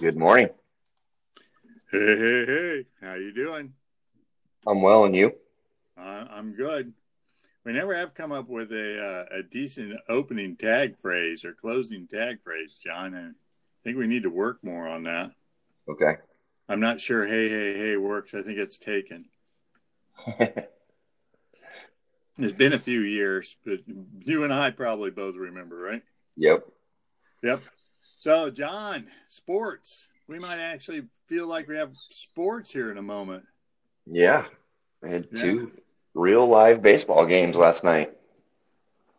Good morning. Hey, hey, hey! How you doing? I'm well, and you? Uh, I'm good. We never have come up with a uh, a decent opening tag phrase or closing tag phrase, John. And I think we need to work more on that. Okay. I'm not sure. Hey, hey, hey works. I think it's taken. it's been a few years, but you and I probably both remember, right? Yep. Yep. So, John, sports. We might actually feel like we have sports here in a moment. Yeah. I had yeah. two real live baseball games last night.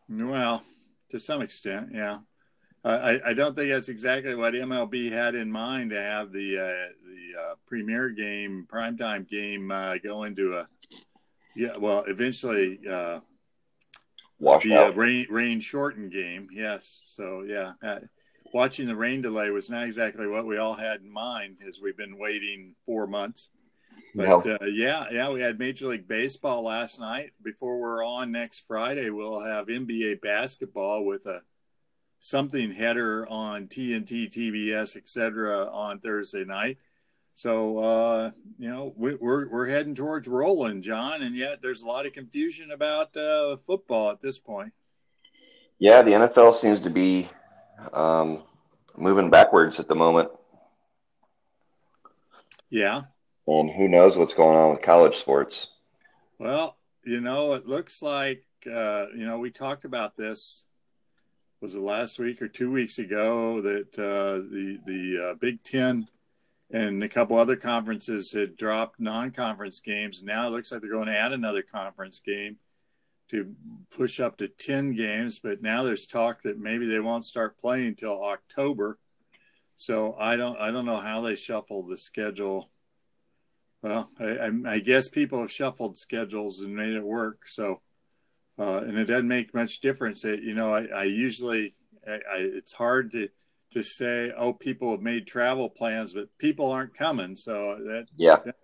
Well, to some extent, yeah. Uh, I, I don't think that's exactly what MLB had in mind to have the uh, the uh, premier game, primetime game, uh, go into a yeah. Well, eventually, uh, Wash the uh, rain rain shortened game. Yes, so yeah, uh, watching the rain delay was not exactly what we all had in mind as we've been waiting four months. But uh, yeah, yeah, we had Major League Baseball last night. Before we're on next Friday, we'll have NBA basketball with a something header on TNT, TBS, etc. on Thursday night. So uh, you know we, we're we're heading towards rolling, John, and yet there's a lot of confusion about uh, football at this point. Yeah, the NFL seems to be um, moving backwards at the moment. Yeah. And who knows what's going on with college sports? Well, you know, it looks like, uh, you know, we talked about this, was it last week or two weeks ago, that uh, the, the uh, Big Ten and a couple other conferences had dropped non conference games. Now it looks like they're going to add another conference game to push up to 10 games, but now there's talk that maybe they won't start playing until October. So I don't I don't know how they shuffle the schedule. Well, I, I guess people have shuffled schedules and made it work. So, uh, and it doesn't make much difference. It, you know, I, I usually I, I, it's hard to to say, oh, people have made travel plans, but people aren't coming. So that yeah that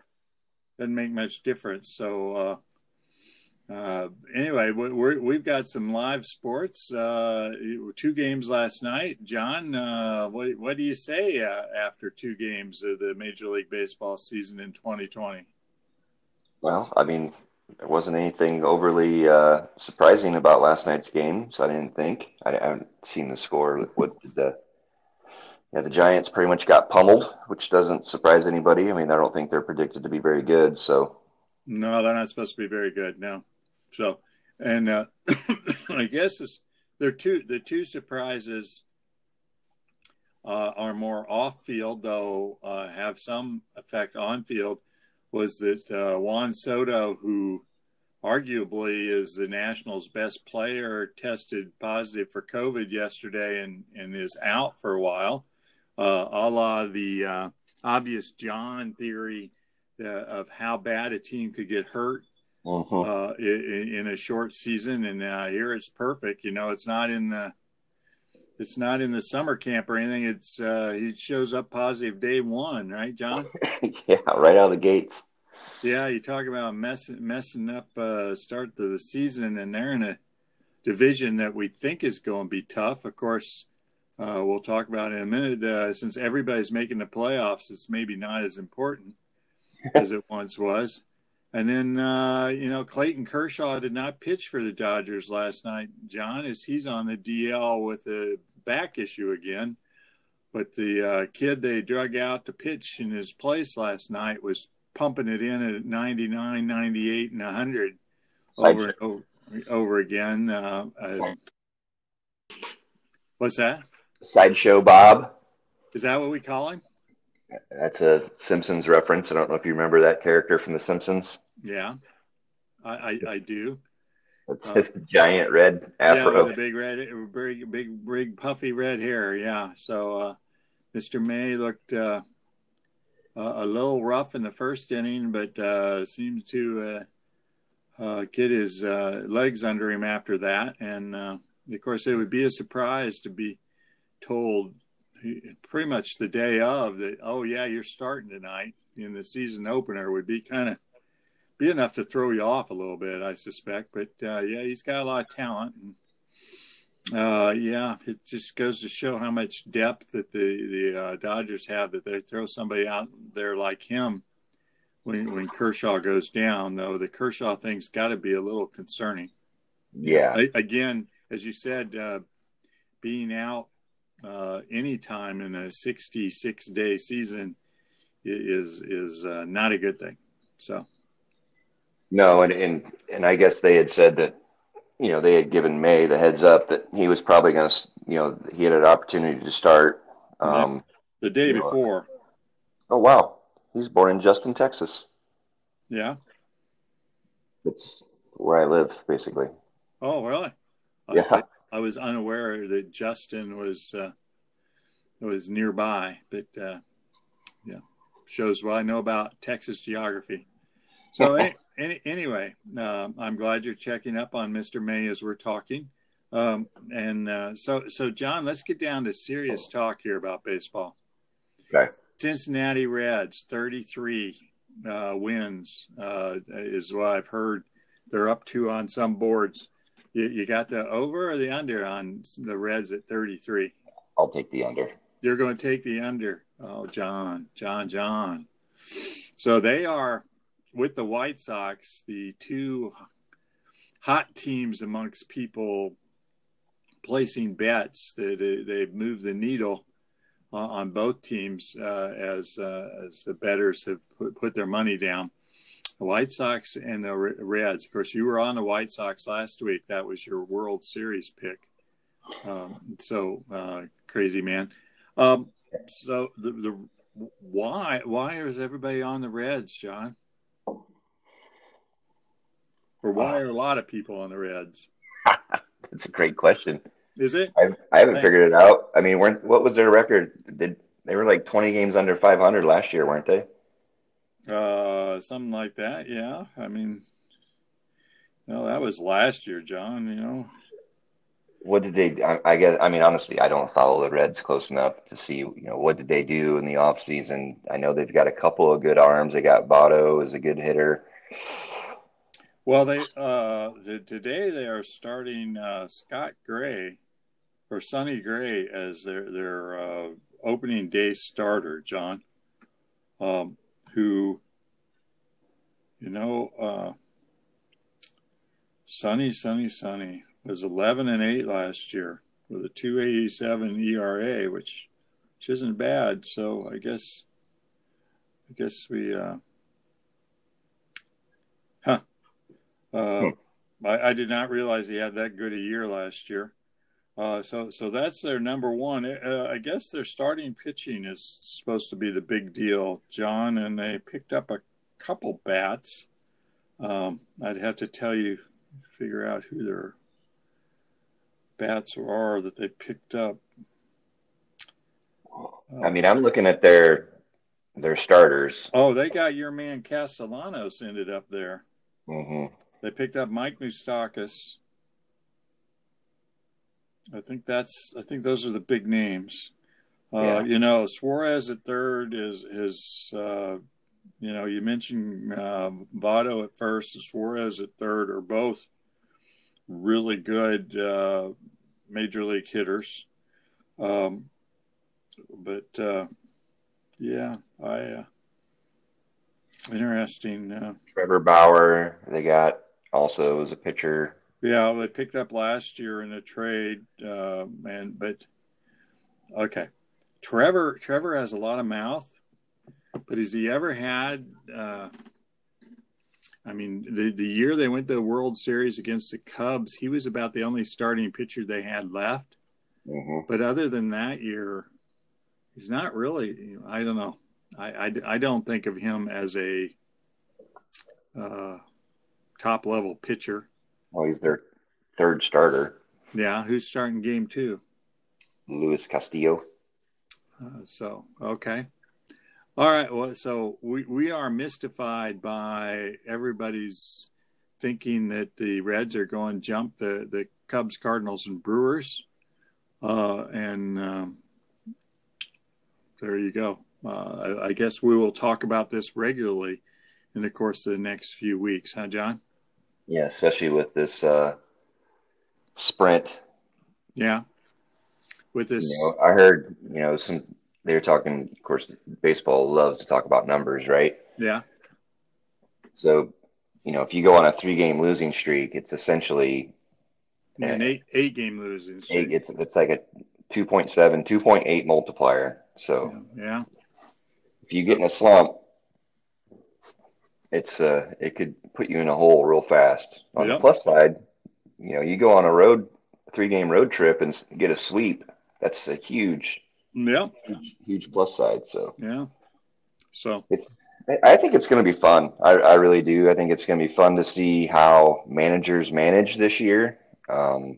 doesn't make much difference. So uh, uh, anyway, we have got some live sports. Uh, two games last night. John, uh, what, what do you say uh, after two games of the Major League Baseball season in 2020? Well, I mean, there wasn't anything overly uh, surprising about last night's game, so I didn't think. I, I haven't seen the score. What the yeah, the Giants pretty much got pummeled, which doesn't surprise anybody. I mean, I don't think they're predicted to be very good. So, no, they're not supposed to be very good. No. So, and uh, I guess this, there are two the two surprises uh, are more off field, though uh, have some effect on field. Was that uh, Juan Soto, who arguably is the Nationals' best player, tested positive for COVID yesterday and, and is out for a while, uh, a la the uh, obvious John theory uh, of how bad a team could get hurt uh-huh. uh, in, in, a short season, and uh, here it's perfect. You know, it's not in the it's not in the summer camp or anything. It's uh, he shows up positive day one, right, John? yeah, right out of the gates. Yeah, you talk about messing messing up uh, start to the season, and they're in a division that we think is going to be tough. Of course, uh, we'll talk about in a minute. Uh, since everybody's making the playoffs, it's maybe not as important as it once was. And then, uh, you know, Clayton Kershaw did not pitch for the Dodgers last night, John, as he's on the DL with a back issue again. But the uh, kid they drug out to pitch in his place last night was pumping it in at 99, 98, and 100 over and over, over again. Uh, uh, what's that? Sideshow Bob. Is that what we call him? That's a Simpsons reference. I don't know if you remember that character from The Simpsons. Yeah, I I, I do. Uh, giant red afro. Yeah, with a big red, big big big puffy red hair. Yeah. So uh, Mr. May looked uh, a little rough in the first inning, but uh, seems to uh, uh, get his legs under him after that. And of course, it would be a surprise to be told pretty much the day of that. Oh yeah, you're starting tonight in the season opener would be kind of be enough to throw you off a little bit, I suspect. But uh, yeah, he's got a lot of talent, and Uh, yeah, it just goes to show how much depth that the the uh, Dodgers have that they throw somebody out there like him when when Kershaw goes down. Though the Kershaw thing's got to be a little concerning. Yeah. I, again, as you said, uh, being out uh, anytime in a 66 day season is is uh, not a good thing. So. No, and, and and I guess they had said that you know, they had given May the heads up that he was probably going to, you know, he had an opportunity to start. Um, the day before. Know. Oh, wow. He's born in Justin, Texas. Yeah. It's where I live, basically. Oh, really? Yeah. I, I was unaware that Justin was uh, was nearby, but uh, yeah, shows what I know about Texas geography. So, any, anyway, uh, I'm glad you're checking up on Mr. May as we're talking. Um, and uh, so, so John, let's get down to serious talk here about baseball. Okay. Cincinnati Reds, 33 uh, wins uh, is what I've heard. They're up to on some boards. You, you got the over or the under on the Reds at 33? I'll take the under. You're going to take the under. Oh, John, John, John. So they are with the White Sox, the two hot teams amongst people placing bets that they've moved the needle on both teams uh, as uh, as the bettors have put, put, their money down. The White Sox and the Reds. Of course, you were on the White Sox last week. That was your World Series pick. Um, so uh, crazy man. Um, so the, the why why is everybody on the Reds, John? Or why are a lot of people on the Reds? That's a great question. Is it? I, I haven't figured it out. I mean, weren't what was their record? Did they were like twenty games under five hundred last year, weren't they? Uh, something like that. Yeah. I mean, no, that was last year, John. You know. What did they? I, I guess. I mean, honestly, I don't follow the Reds close enough to see. You know, what did they do in the off season? I know they've got a couple of good arms. They got Votto as a good hitter. Well, they uh, the, today they are starting uh, Scott Gray or Sonny Gray as their their uh, opening day starter, John. Um, who, you know, uh, Sonny, Sonny, Sonny was eleven and eight last year with a two eighty seven ERA, which which isn't bad. So I guess I guess we. Uh, huh uh, I, I, did not realize he had that good a year last year. Uh, so, so that's their number one. Uh, I guess their starting pitching is supposed to be the big deal, John. And they picked up a couple bats. Um, I'd have to tell you, figure out who their bats are that they picked up. I mean, I'm looking at their their starters. Oh, they got your man Castellanos ended up there. Mm-hmm. They picked up Mike Moustakas. I think that's. I think those are the big names. Uh, yeah. You know, Suarez at third is is. Uh, you know, you mentioned uh, Votto at first and Suarez at third are both really good uh, major league hitters. Um, but uh, yeah, I uh, interesting. Uh, Trevor Bauer, they got also as a pitcher. Yeah, they picked up last year in a trade, uh, and but okay, Trevor Trevor has a lot of mouth, but has he ever had? Uh, I mean, the the year they went to the World Series against the Cubs, he was about the only starting pitcher they had left. Mm-hmm. But other than that year, he's not really. I don't know. I, I, I don't think of him as a uh, top level pitcher. Well, he's their third starter. Yeah, who's starting game two? Luis Castillo. Uh, so okay, all right. Well, so we we are mystified by everybody's thinking that the Reds are going to jump the the Cubs, Cardinals, and Brewers, uh, and um, there you go. Uh, I, I guess we will talk about this regularly in the course of the next few weeks, huh, John? Yeah, especially with this uh, sprint Yeah. With this, You know, I heard, you know, some they were talking. Of course, baseball loves to talk about numbers, right? yeah, So, you know, if you go on a three-game losing streak, it's essentially an eight eight game losing streak. eight, it's it's like a 2.7, 2.8 multiplier. So yeah, if you get in a slump, it's uh it could put you in a hole real fast. On Yep. the plus side, you know, you go on a road three game road trip and get a sweep. That's a huge, yeah, huge, huge plus side. So yeah. So I- I think it's going to be fun. I, I really do. I think it's going to be fun to see how managers manage this year. Um,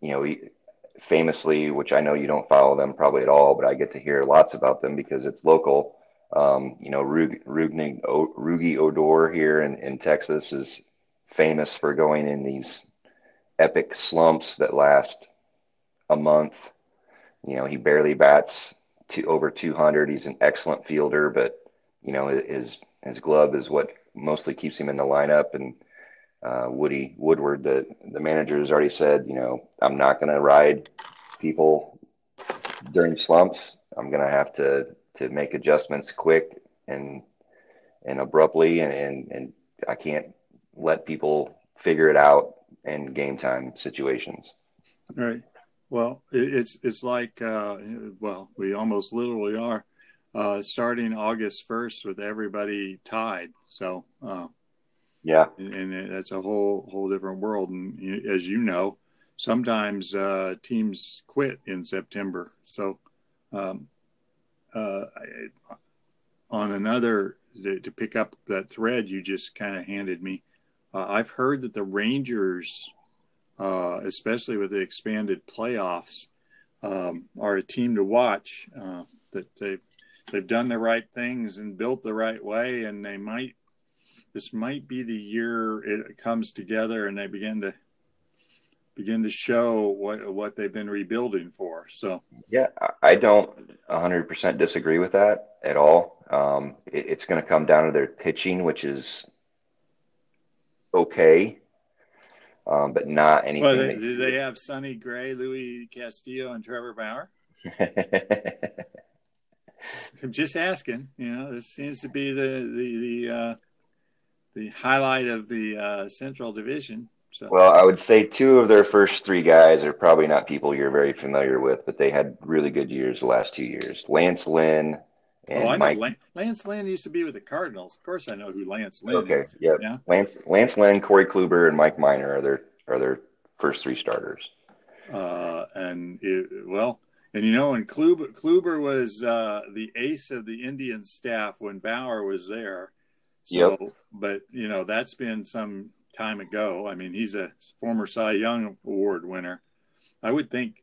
you know, famously, which I know you don't follow them probably at all, but I get to hear lots about them because it's local. Um, you know, Rug, Rugnig, Rugi Odor here in, in Texas is famous for going in these epic slumps that last a month. You know, he barely bats to over 200. He's an excellent fielder, but you know his his glove is what mostly keeps him in the lineup. And uh, Woody Woodward, the the manager, has already said, you know, I'm not going to ride people during slumps. I'm going to have to to make adjustments quick and and abruptly, and and, and I can't let people figure it out in game time situations. right. Well, it's it's like uh, well, we almost literally are uh, starting August first with everybody tied. So. Uh, Yeah, and, and that's a whole whole different world. And as you know, sometimes uh, teams quit in September. So, um, uh, on another to, to pick up that thread you just kind of handed me, uh, I've heard that the Rangers, uh, especially with the expanded playoffs, um, are a team to watch. Uh, that they've they've done the right things and built the right way, and they might this might be the year it comes together and they begin to begin to show what what they've been rebuilding for. So Yeah, I- don't 100% disagree with that at all. Um, it, it's going to come down to their pitching, which is okay, um, but not anything. well, they, that do they have Sonny Gray, Louis Castillo, and Trevor Bauer? I'm just asking. You know, this seems to be the the the uh, the highlight of the uh, Central Division. So well, I would say two of their first three guys are probably not people you're very familiar with, but they had really good years the last two years. Lance Lynn and oh, I Mike. Lan- Lance Lynn used to be with the Cardinals. Of course, I know who Lance Lynn Okay, is. yep. Yeah. Lance Lance Lynn, Corey Kluber, and Mike Minor are their are their first three starters. uh, and it, well, and you know, and Kluber, Kluber was uh, the ace of the Indian staff when Bauer was there. So, Yep. but you know, that's been some time ago. I mean, he's a former Cy Young Award winner. I would think.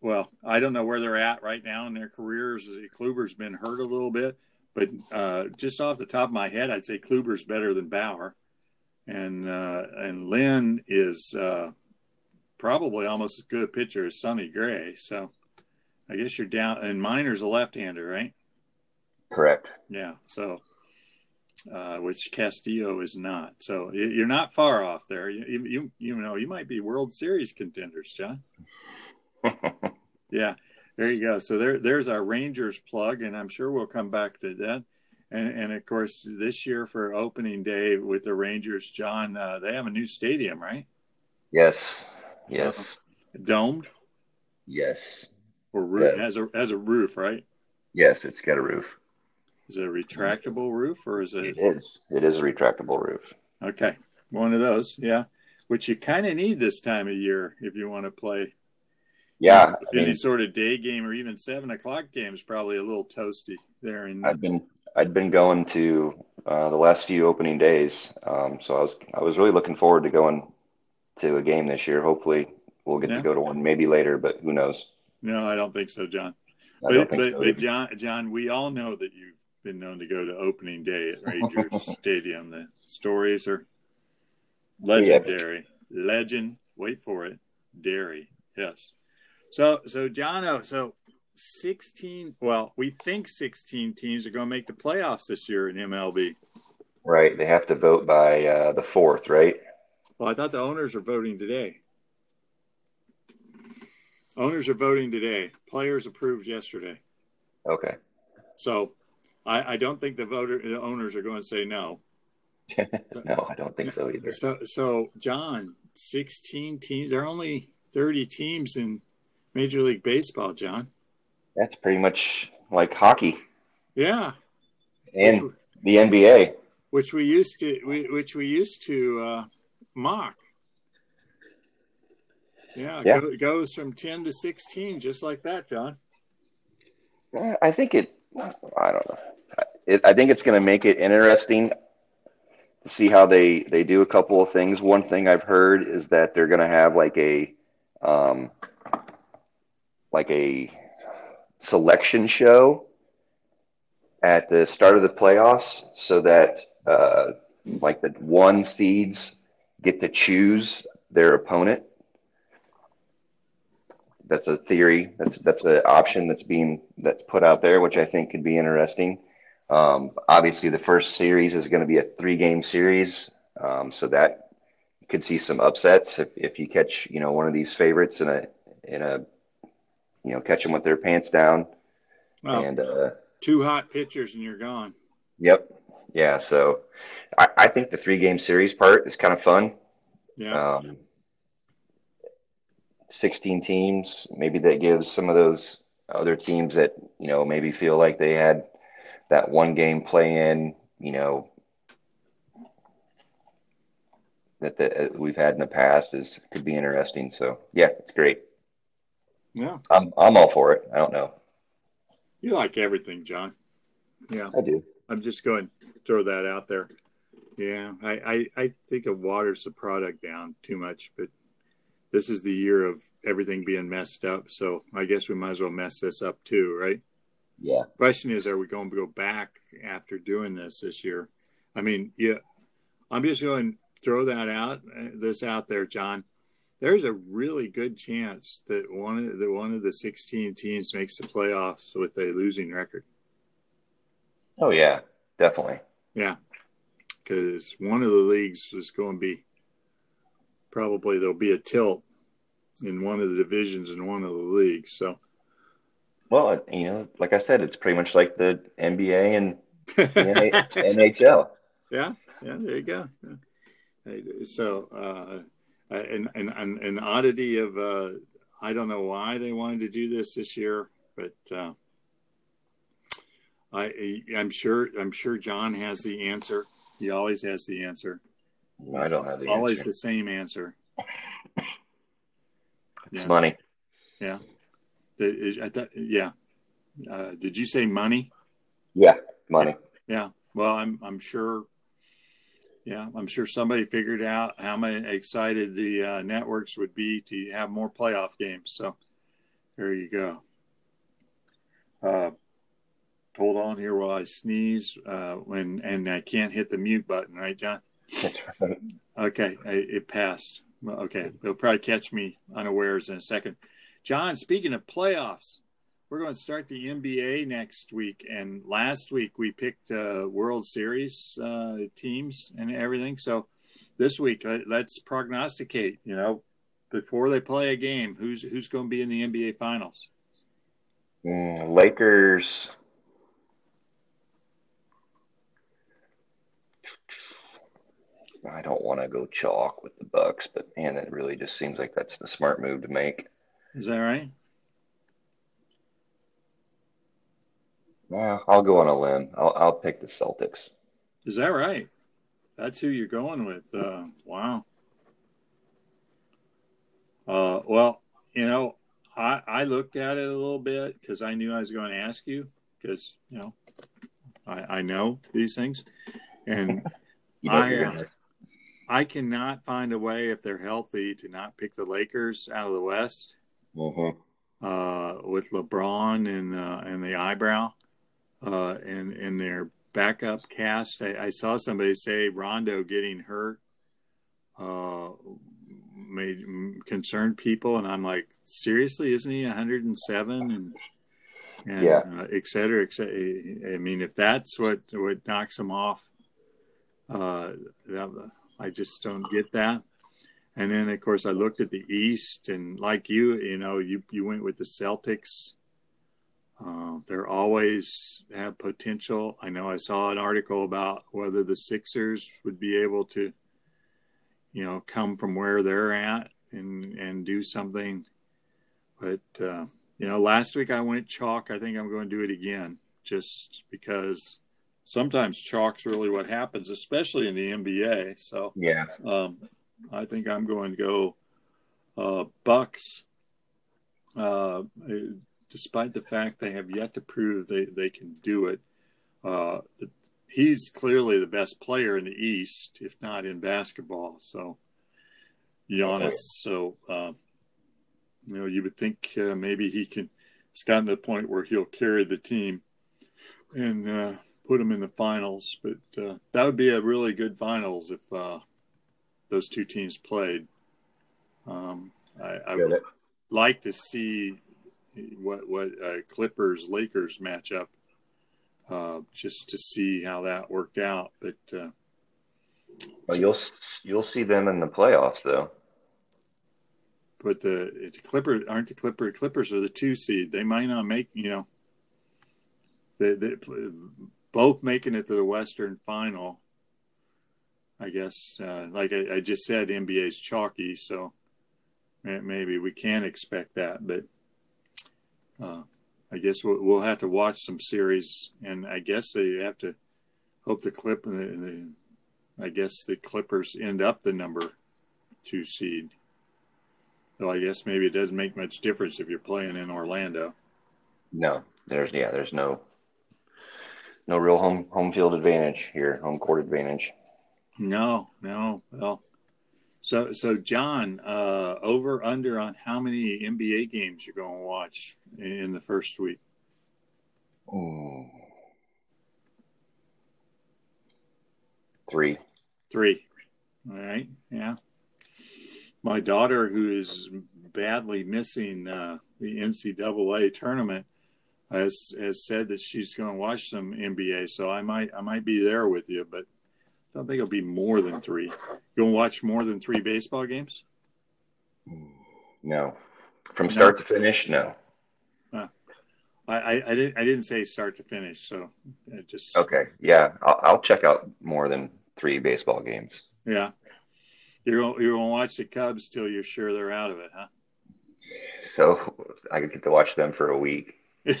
Well, I don't know where they're at right now in their careers. Kluber's been hurt a little bit, but uh, just off the top of my head, I'd say Kluber's better than Bauer, and uh, and Lynn is. Uh, probably almost as good a pitcher as Sonny Gray. So I guess you're down. And Minor's a left-hander, right? Correct. Yeah. So uh, which Castillo is not. So you're not far off there. You, you you know you might be World Series contenders, John. Yeah. There you go. So there there's our Rangers plug, and I'm sure we'll come back to that. And, and of course, this year for opening day with the Rangers, John, uh, they have a new stadium, right? yes. Yes. Domed Yes. or roof Yeah. has a has a roof, right? Yes. It's got a roof. Is it a retractable roof or is It it is. It is a retractable roof. okay? One of those, yeah. Which you kind of need this time of year if you want to play Yeah. I any mean, sort of day game or even seven o'clock game is probably a little toasty there. In I've been I'd been going to uh, the last few opening days, um, so I was I was really looking forward to going to a game this year. Hopefully, we'll get Yeah. to go to one maybe later, but who knows? no, I don't think so, John. I But, but, so but. John, John, we all know that you've been known to go to opening day at Rangers Stadium. The stories are legendary. Legend. Wait for it. Dairy. Yes. So, so John, oh so 16, well, we think 16 teams are going to make the playoffs this year in MLB. Right, they have to vote by uh, the fourth, right? Well, I thought the owners are voting today. Owners are voting today. Players approved yesterday. Okay. So I, I don't think the voter the owners are going to say no. no, I don't think so either. So, so John, 16 teams. There are only 30 teams in Major League Baseball, John. That's pretty much like hockey. Yeah. And which, the NBA. Which we used to, we, which we used to uh, mock. Yeah, yeah. It goes from 10 to 16, just like that, John. I think it, I don't know. It, I think it's going to make it interesting to see how they, they do a couple of things. One thing I've heard is that they're going to have like a, um, like a selection show at the start of the playoffs so that uh, like the one seeds get to choose their opponent that's a theory. That's that's an option that's being that's put out there, which I think could be interesting. Um, obviously, the first series is going to be a three game series, um, so that you could see some upsets if, if you catch you know one of these favorites in a in a you know catch them with their pants down. Well, and uh, two hot pitchers and you're gone. Yep. Yeah. So I, I think the three game series part is kind of fun. Yeah. Um, 16 teams. Maybe that gives some of those other teams that, you know, maybe feel like they had that one game play in, you know, that, that uh, we've had in the past is could be interesting. So yeah, it's great. Yeah. I'm, I'm all for it. I don't know. You like everything, John. Yeah. I do. I'm just going to throw that out there. Yeah. I, I, I think it waters the product down too much, but this is the year of everything being messed up. So I guess we might as well mess this up too, right? Yeah. Question is, are we going to go back after doing this this year? I mean, yeah, I'm just going to throw that out, uh, this out there, John. There's a really good chance that one of the one of the 16 teams makes the playoffs with a losing record. Oh yeah, definitely. Yeah, because one of the leagues is going to be probably there'll be a tilt in one of the divisions in one of the leagues. So, well, you know, like I said, it's pretty much like the NBA and the NHL. Yeah, yeah, there you go. So, uh, an, an, an oddity of, uh, I don't know why they wanted to do this this year, but uh, I, I'm sure, I'm sure John has the answer. He always has the answer. I don't have the always answer. the same answer. It's yeah. money. Yeah. I thought, yeah. Uh, did you say money? Yeah, money. Yeah. Well, I'm I'm sure. Yeah, I'm sure somebody figured out how many excited the uh, networks would be to have more playoff games. So there you go. Uh, hold on here while I sneeze. Uh, when and I can't hit the mute button, right, John? Okay, it passed. Okay, they'll probably catch me unawares in a second. John, speaking of playoffs, we're going to start the NBA next week. And last week we picked uh, World Series uh, teams and everything. So this week, let's prognosticate. You know, before they play a game, who's who's going to be in the NBA Finals? Mm, Lakers I don't want to go chalk with the Bucks, but man, it really just seems like that's the smart move to make. Is that right? Well, I'll go on a limb. I'll I'll pick the Celtics. Is that right? That's who you're going with. Uh, wow. Uh, well, you know, I I looked at it a little bit because I knew I was going to ask you because you know I I know these things, and I. Uh, I cannot find a way if they're healthy to not pick the Lakers out of the West. Mm-hmm. Uh, with LeBron and uh, and the eyebrow, uh, and and their backup cast. I, I, saw somebody say Rondo getting hurt uh, made concerned people, and I'm like, seriously, isn't he 107 and and yeah. uh, et cetera, et cetera? I mean, if that's what what knocks him off, uh, that I just don't get that. And then, of course, I looked at the East, and like you, you know, you you went with the Celtics. Uh, they're always have potential. I know I saw an article about whether the Sixers would be able to, you know, come from where they're at and and do something. But uh, you know, last week I went chalk. I think I'm going to do it again, just because sometimes chalk's really what happens, especially in the NBA. So yeah, um, I think I'm going to go uh, Bucks. Uh, despite the fact they have yet to prove they, they can do it, uh, he's clearly the best player in the East, if not in basketball. So Giannis. So uh, you know, you would think uh, maybe he can. It's gotten to the point where he'll carry the team and uh, put them in the finals. But uh, that would be a really good finals if uh, those two teams played. Um, I, I would like to see what what uh, Clippers Lakers matchup uh, just to see how that worked out. But uh, well, you'll you'll see them in the playoffs though. But the, the Clippers aren't the Clipper Clippers are the two seed. They might not make you know. They, they both making it to the Western Final. I guess, uh, like I, I, just said, NBA's chalky, so maybe we can expect that. But uh, I guess we'll, we'll, have to watch some series, and I guess they have to hope the clip. The, the, I guess the Clippers end up the number two seed. So I guess maybe it doesn't make much difference if you're playing in Orlando. No, there's yeah, there's no no real home home field advantage here, home court advantage. No, no. Well, so so John, uh, over under on how many NBA games you're going to watch in the first week? Mm. Three. Three. All right. Yeah. My daughter, who is badly missing uh, the NCAA tournament, has has said that she's going to watch some NBA. So I might I might be there with you, but I don't think it'll be more than three. You going to watch more than three baseball games? No, from start no. to finish, no. I, I, I didn't I didn't say start to finish, so it just okay. Yeah, I'll, I'll check out more than three baseball games. Yeah, you're going, you're to watch the Cubs till you're sure they're out of it, huh? So I could get to watch them for a week. yeah,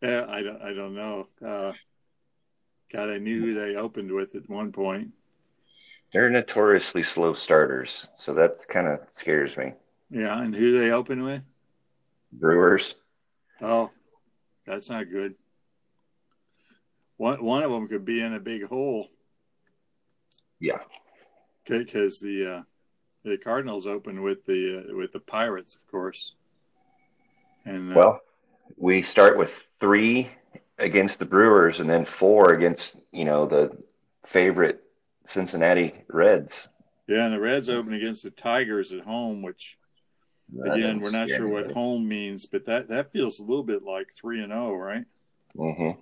I don't, I don't know. Uh, God, I knew who they opened with at one point. They're notoriously slow starters, so that kind of scares me. Yeah, and who they open with? Brewers. Oh, that's not good. One one of them could be in a big hole. Yeah. Okay, because the uh, the Cardinals open with the uh, with the Pirates, of course. And uh, well, we start with three against the Brewers, and then four against you know the favorite Cincinnati Reds. Yeah, and the Reds open against the Tigers at home, which again we're not sure what home means, but that that feels a little bit like three and zero, oh, right? Mm-hmm.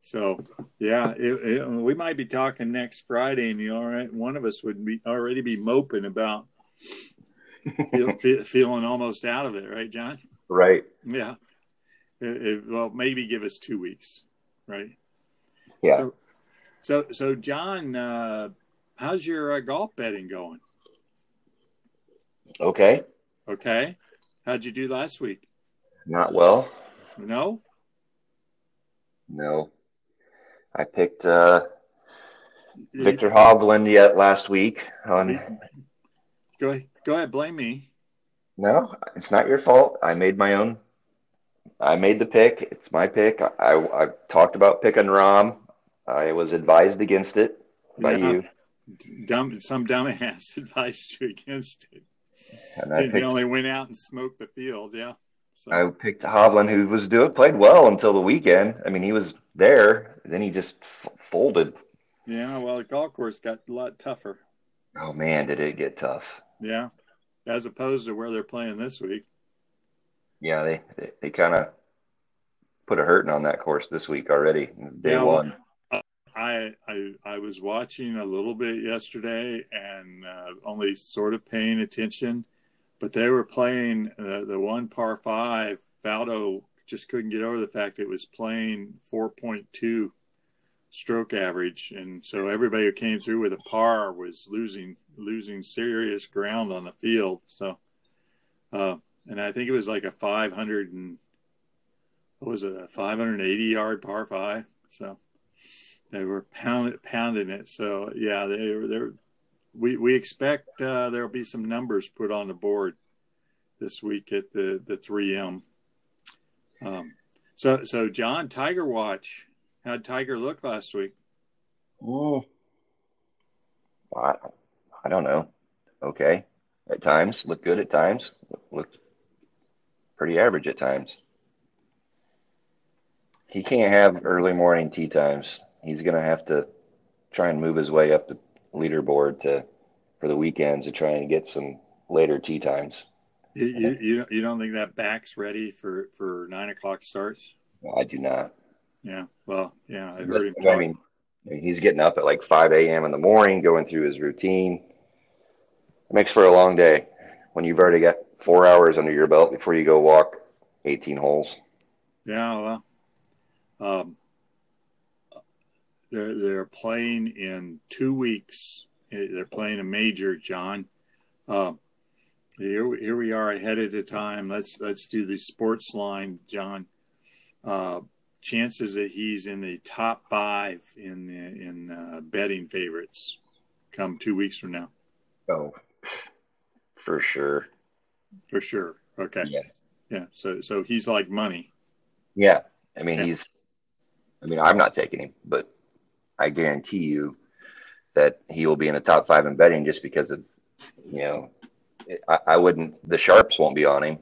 So yeah, it, it, we might be talking next Friday, and you know, right, one of us would be already be moping about feel, feel, feeling almost out of it, right, John? Right. Yeah. It, well, maybe give us two weeks, right? Yeah. So, so, so John, uh, how's your uh, golf betting going? Okay. Okay. How'd you do last week? Not well. No. No. I picked uh, Viktor Hovland yet last week on. Go ahead. Go ahead. Blame me. No, it's not your fault. I made my own. I made the pick. It's my pick. I, I, I talked about picking Rahm. I was advised against it by yeah. you. Dumb, some dumbass advised you against it. And I picked, only went out and smoked the field. Yeah. So. I picked Hovland, who was doing played well until the weekend. I mean, he was there, then he just f- folded. Yeah, well, the golf course got a lot tougher. Oh man, did it get tough? Yeah, as opposed to where they're playing this week. Yeah, they they, they kind of put a hurting on that course this week already. Day yeah, one. I I I I was watching a little bit yesterday and uh, only sort of paying attention, but they were playing uh, the one par five. Faldo just couldn't get over the fact it was playing 4.2 stroke average, and so everybody who came through with a par was losing losing serious ground on the field. So, uh, and I think it was like a 500 and what was it, a 580 yard par five. So they were pounding it. So yeah, they were. We we expect uh, there'll be some numbers put on the board this week at the the 3M. Um, so so John Tiger Watch. How'd Tiger look last week? Oh, I, I don't know. Okay, at times looked good. At times looked pretty average. At times he can't have early morning tee times. He's gonna have to try and move his way up the leaderboard to for the weekends to try and get some later tee times. You, you, you, you don't think that back's ready for, for nine o'clock starts? I do not. Yeah. Well, yeah, I heard him. I mean, he's getting up at like 5 a.m. in the morning, going through his routine. It makes for a long day when you've already got four hours under your belt before you go walk 18 holes. Yeah. Well, um, they're, they're playing in two weeks. They're playing a major, John. Um, here, here we are ahead of the time. Let's let's do the sports line, John. Uh, chances that he's in the top five in in uh, betting favorites come two weeks from now. Oh, for sure. For sure. Okay. Yeah. Yeah. So so he's like money. Yeah. I mean, Yeah. he's. I mean, I'm not taking him, but I guarantee you that he will be in the top five in betting just because of, you know, I, I wouldn't. The sharps won't be on him.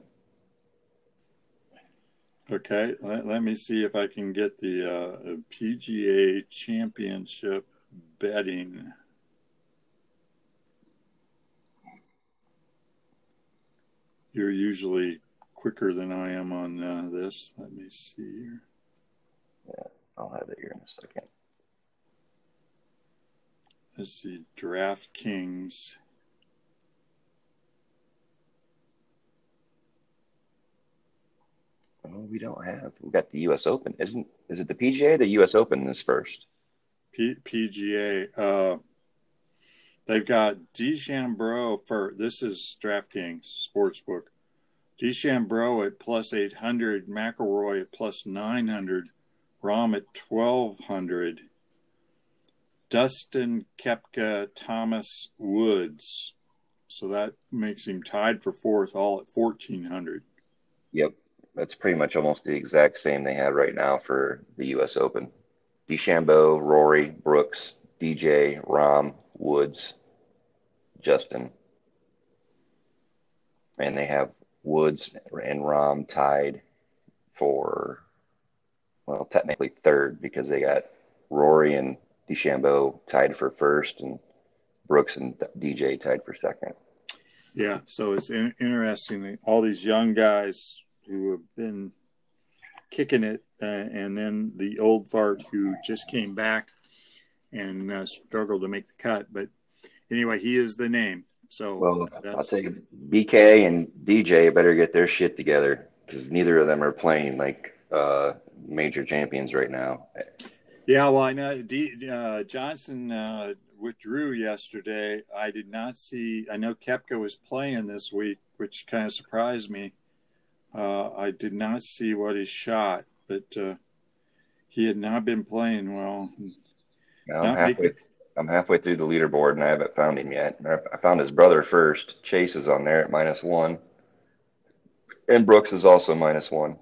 Okay. Let, let me see if I can get the uh, PGA Championship betting. You're usually quicker than I am on uh, this. Let me see here. Yeah, I'll have it here in a second. Let's see. DraftKings. Oh, we don't have. We got the U.S. Open. Isn't is it the PGA? The U.S. Open is first. P- PGA. Uh, they've got DeChambeau for this is DraftKings Sportsbook. DeChambeau at plus 800, McIlroy at plus 900, Rahm at 1200, Dustin Koepka, Thomas Woods. So that makes him tied for fourth, all at 1400. Yep, that's pretty much almost the exact same they have right now for the U.S. Open. DeChambeau, Rory, Brooks, DJ, Rahm, Woods, Justin, and they have Woods and Rahm tied for well, technically third because they got Rory and DeChambeau tied for first, and Brooks and DJ tied for second. Yeah, so it's in- interesting. All these young guys who have been kicking it, uh, and then the old fart who just came back and uh, struggled to make the cut. But anyway, he is the name. So Well, I'll tell you, BK and DJ better get their shit together because neither of them are playing like uh, major champions right now. Yeah, well, I know D, uh, Johnson uh, withdrew yesterday. I did not see. I know Koepka was playing this week, which kind of surprised me. Uh, I did not see what he shot, but uh, he had not been playing well. Now, I'm Not halfway. making- I'm halfway through the leaderboard and I haven't found him yet. I found his brother first. Chase is on there at minus one, and Brooks is also minus one.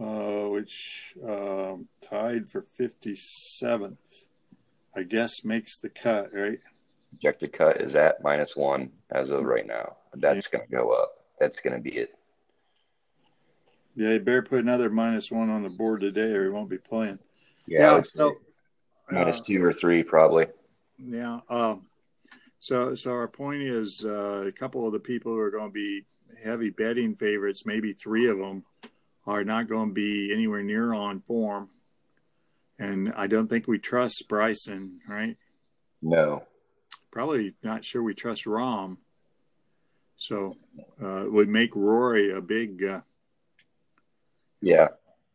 uh, which um, tied for 57th. I guess makes the cut, right? Projected cut is at minus one as of right now. That's going to go up. That's going to be it. Yeah, you better put another minus one on the board today, or he won't be playing. Yeah, I would say so minus uh, two or three probably. yeah. Um, so, so our point is, uh, a couple of the people who are going to be heavy betting favorites, maybe three of them, are not going to be anywhere near on form, and I don't think we trust Bryson, right? No. Probably not sure we trust Rahm. So uh, it would make Rory a big. Uh, yeah.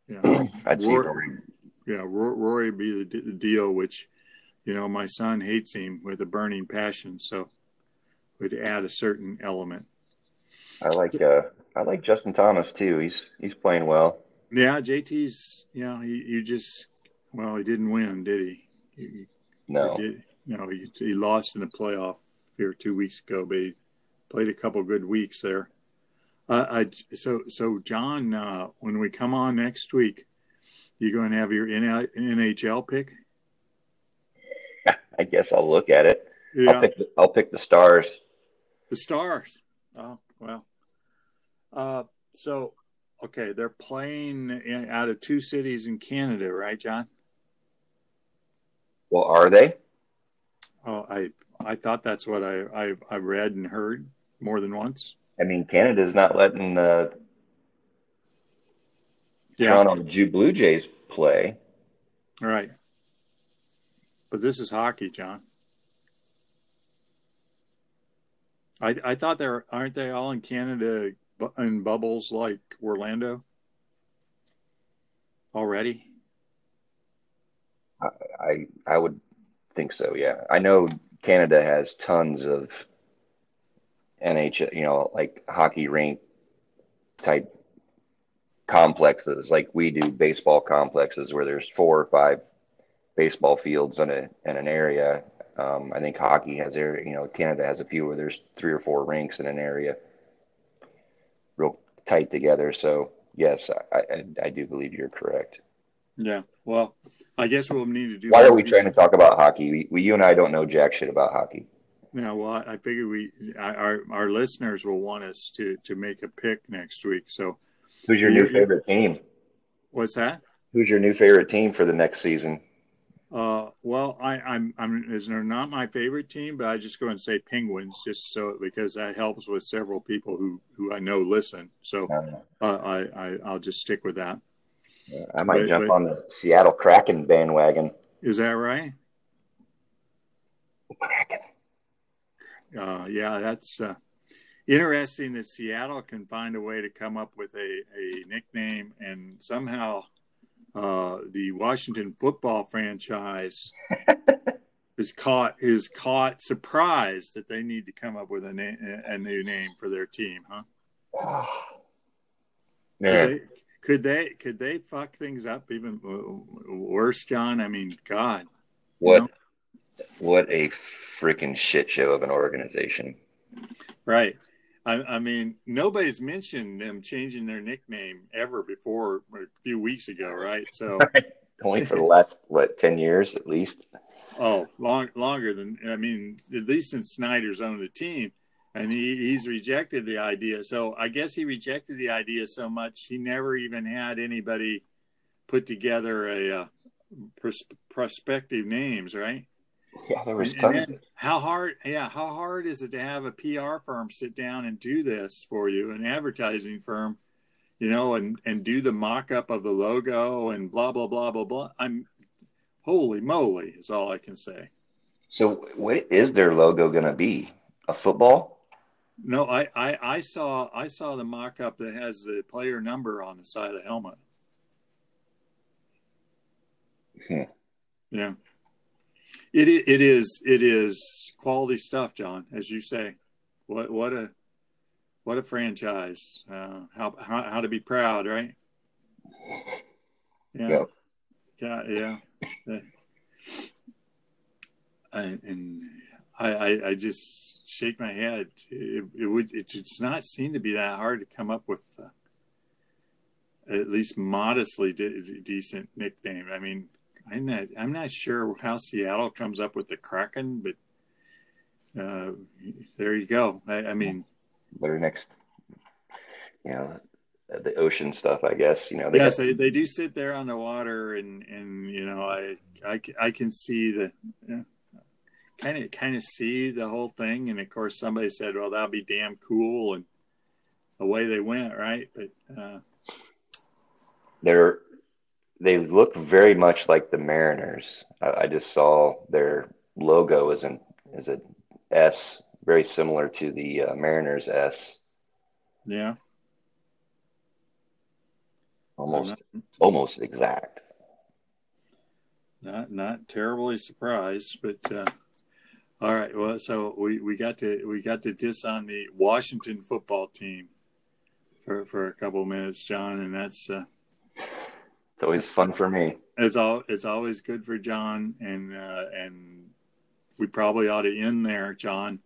Yeah. I'd Rory. Yeah, Ro- Rory would be the, the deal, which, you know, my son hates him with a burning passion. So would add a certain element. I like uh I like Justin Thomas too. He's he's playing well. Yeah, JT's. Yeah, he you just well, he didn't win, did he? he No. He did, no, he, he lost in the playoff here two weeks ago, but he played a couple good weeks there. Uh, I, so so John, uh, when we come on next week, you going to have your NHL pick? I guess I'll look at it. Yeah, I'll pick the, I'll pick the stars. the Stars. Oh well. Uh, so okay, they're playing in, out of two cities in Canada, right, John? Well, are they? Oh, I I thought that's what I I, I read and heard more than once. I mean, Canada's not letting uh, Yeah. Toronto Jew Blue Jays play. All right. But this is hockey, John. I I thought they're aren't they all in Canada in bubbles like Orlando already? I I would think so. Yeah, I know Canada has tons of NHL, you know, like hockey rink type complexes, like we do baseball complexes where there's four or five baseball fields in a in an area. Um, I think hockey has area, you know, Canada has a few where there's three or four rinks in an area, real tight together. So yes, I I, I do believe you're correct. Yeah. Well, I guess we'll need to do. Why are we trying to talk about hockey? We, we you and I don't know jack shit about hockey. Yeah, well, I I figure we our our listeners will want us to to make a pick next week. So Who's your You- new favorite team? what's that? Who's your new favorite team for the next season? Uh, well, I, I'm I'm is not my favorite team, but I just go and say Penguins just so because that helps with several people who who I know listen. So Uh, I I I'll just stick with that. I might But- jump but- on the Seattle Kraken bandwagon. Is that right? Kraken. Uh, yeah, that's uh, interesting that Seattle can find a way to come up with a, a nickname, and somehow uh, the Washington football franchise is caught is caught surprised that they need to come up with a, na- a new name for their team, huh? Could they, could they could they fuck things up even worse, John? I mean, God, what know? what a freaking shit show of an organization. right? I, I mean, nobody's mentioned them changing their nickname ever before a few weeks ago, right? So, Only for the last what ten years at least. oh, long longer than I mean, at least since Snyder's owned the team, and he, he's rejected the idea. So, I guess he rejected the idea so much he never even had anybody put together a uh, pros- prospective names, right? Yeah, there was tons. how hard, yeah, how hard is it to have a PR firm sit down and do this for you, an advertising firm, you know, and and do the mock up of the logo and blah blah blah blah blah. I'm holy moly is all I can say. so what is their logo going to be? A football? No, I, I I saw I saw the mock up that has the player number on the side of the helmet. Hmm. Yeah. It it is it is quality stuff, John, as you say. What what a what a franchise. Uh, how, how how to be proud, right? Yeah. Yeah, yeah. Yeah. I, and I, I I just shake my head. It, it would it does not seem to be that hard to come up with uh, at least modestly de- decent nickname. I mean, I'm not I'm not sure how Seattle comes up with the Kraken, but uh, there you go. I, I mean, Their next, you know, the ocean stuff. I guess you know. They yes, got- they, they do sit there on the water, and and you know, I I, I can see the. Kind of, kind of see the whole thing, and of course, somebody said, "Well, that'll be damn cool," and away they went, right? But uh, they're they look very much like the Mariners. I, I just saw their logo is an is a S, very similar to the uh, Mariners S. Yeah. Almost, not, almost exact. Not not terribly surprised, but uh, all right. Well, so we, we got to we got to diss on the Washington football team for for a couple of minutes, John, and that's uh, it's always fun for me. It's all it's always good for John, and uh, and we probably ought to end there, John,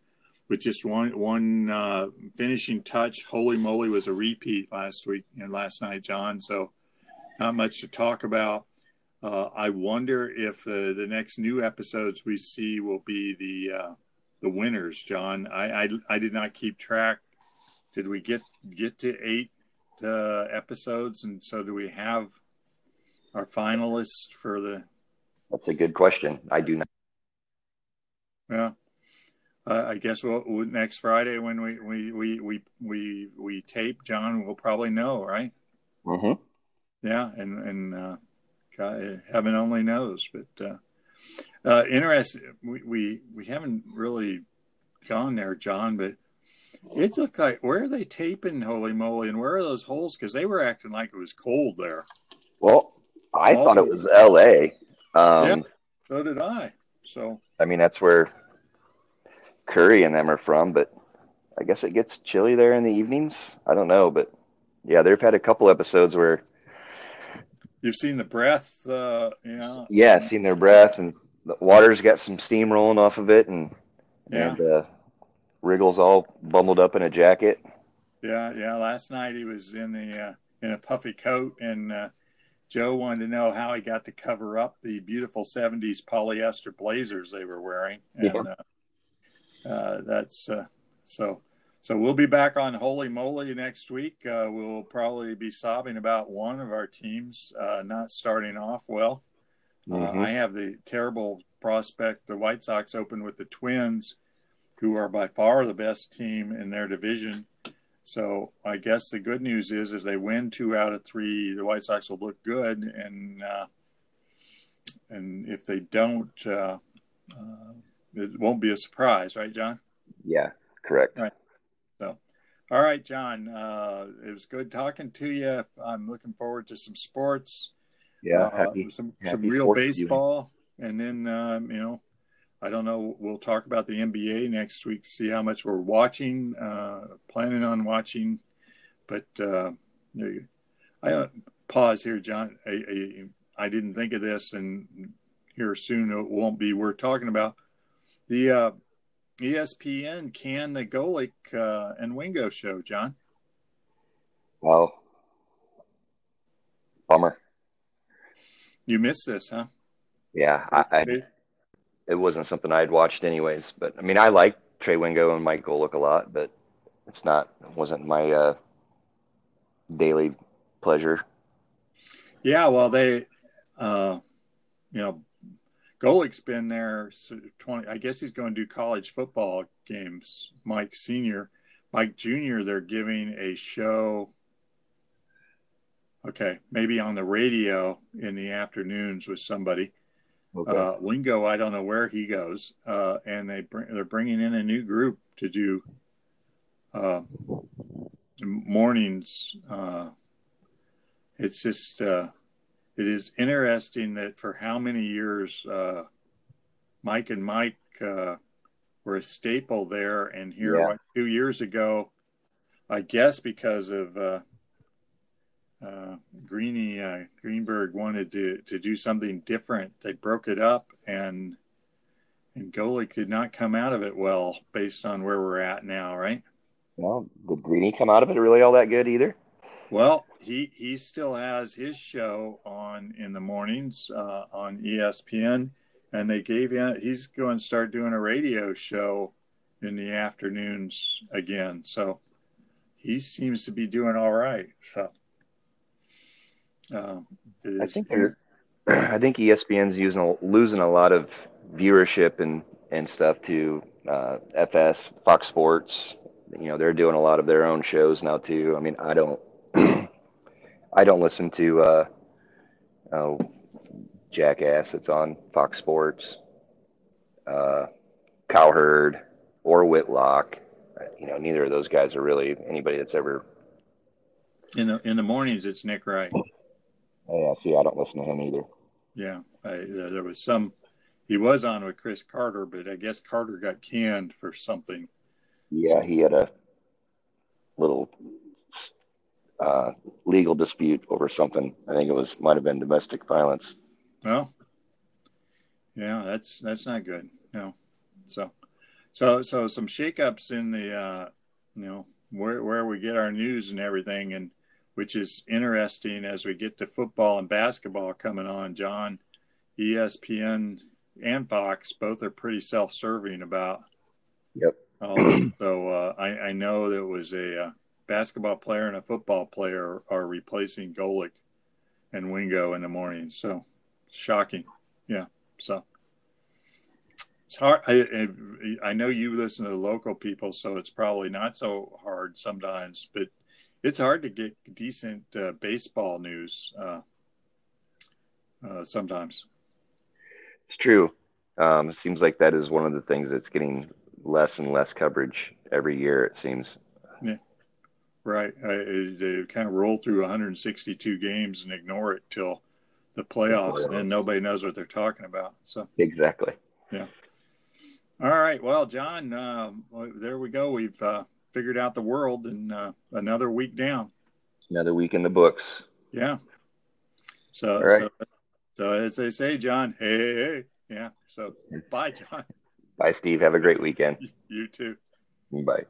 with just one one uh, finishing touch. Holey Moley, was a repeat last week and last night, John. So not much to talk about. Uh, I wonder if uh, the next new episodes we see will be the uh, the winners, John. I, I, I did not keep track. Did we get get to eight uh, episodes, and so do we have our finalists for the? That's a good question. I do not. Yeah, uh, I guess we'll, next Friday when we we we we we we tape, John, we'll probably know, right? Mm-hmm. Yeah, and and uh, God, heaven only knows, but uh, uh, interesting. We, we we haven't really gone there, John, but it looked like where are they taping? Holy moly! And where are those holes? Because they were acting like it was cold there. Well, I thought it was L.A. Um, yeah, so did I. So I mean, that's where Curry and them are from, but I guess it gets chilly there in the evenings. I don't know, but yeah, they've had a couple episodes where you've seen the breath. Uh, yeah, yeah, seen their breath, and the water's got some steam rolling off of it, and yeah. and uh, Riggle's all bundled up in a jacket. Yeah, yeah. Last night he was in the uh, in a puffy coat, and uh, Joe wanted to know how he got to cover up the beautiful '70s polyester blazers they were wearing, and yeah. uh, uh, that's uh, so. So we'll be back on Holey Moley next week. Uh, we'll probably be sobbing about one of our teams uh, not starting off well. Mm-hmm. I have the terrible prospect the White Sox open with the Twins, who are by far the best team in their division so I guess the good news is if they win two out of three, the White Sox will look good, and uh, and if they don't, uh, uh, it won't be a surprise, right, John? Yeah, correct. All right. So, all right, John. Uh, it was good talking to you. I'm looking forward to some sports. Yeah, uh, happy, some happy some real baseball, viewing. and then um, you know I don't know. We'll talk about the NBA next week, see how much we're watching, uh, planning on watching. But uh, I uh, pause here, John. I, I, I, didn't think of this, and here soon it won't be worth talking about. The uh, ESPN can the Golic uh, and Wingo show, John. Well, bummer. You missed this, huh? Yeah, I, I it wasn't something I had watched anyways. But I mean, I like Trey Wingo and Mike Golic a lot, but it's not it wasn't my uh, daily pleasure. Yeah, well, they, uh, you know, Golic's been there twenty. I guess he's going to do college football games. Mike Senior, Mike Junior. They're giving a show. Okay, maybe on the radio in the afternoons with somebody Okay. Uh, Wingo, I don't know where he goes, uh, and they bring, they're bringing in a new group to do uh, mornings. Uh, it's just uh, it is interesting that for how many years uh, Mike and Mike uh were a staple there, and here yeah. two years ago, I guess because of uh, Greeny uh, Greenberg wanted to to do something different. They broke it up, and and Golic could not come out of it well, based on where we're at now, right? Well, did Greeny come out of it really all that good either? Well, he he still has his show on in the mornings uh, on ESPN, and they gave him he's going to start doing a radio show in the afternoons again. So he seems to be doing all right. So um, I think they're, I think ESPN's using losing a lot of viewership and and stuff to uh, FS, Fox Sports. You know, they're doing a lot of their own shows now too. I mean, I don't, I don't listen to uh, oh, Jackass. It's on Fox Sports. Uh, Cowherd or Whitlock. You know, neither of those guys are really anybody that's ever. In the in the mornings, it's Nick Wright. Oh, yeah, see, I don't listen to him either. Yeah, I, uh, there was some. He was on with Cris Carter, but I guess Carter got canned for something. Yeah, he had a little uh, legal dispute over something. I think it was might have been domestic violence. Well, yeah, that's that's not good. No, so so so some shakeups in the uh, you know where where we get our news and everything, and which is interesting as we get to football and basketball coming on. John, ESPN and Fox both are pretty self-serving about. Yep. Um, so uh, I, I know there was a uh, basketball player and a football player are replacing Golic and Wingo in the morning. So shocking. Yeah. So it's hard. I, I know you listen to the local people, so it's probably not so hard sometimes, but it's hard to get decent uh, baseball news uh, uh, sometimes. It's true. Um, it seems like that is one of the things that's getting less and less coverage every year. It seems. Yeah. Right. I, they kind of roll through 162 games and ignore it till the playoffs, and then nobody knows what they're talking about. So exactly. Yeah. All right. Well, John, uh, there we go. We've uh, figured out the world, and uh, another week down. Another week in the books. Yeah. So, right. so, so as they say, John. Hey, hey, hey. Yeah. So, bye, John. Bye, Steve. Have a great weekend. You too. Bye.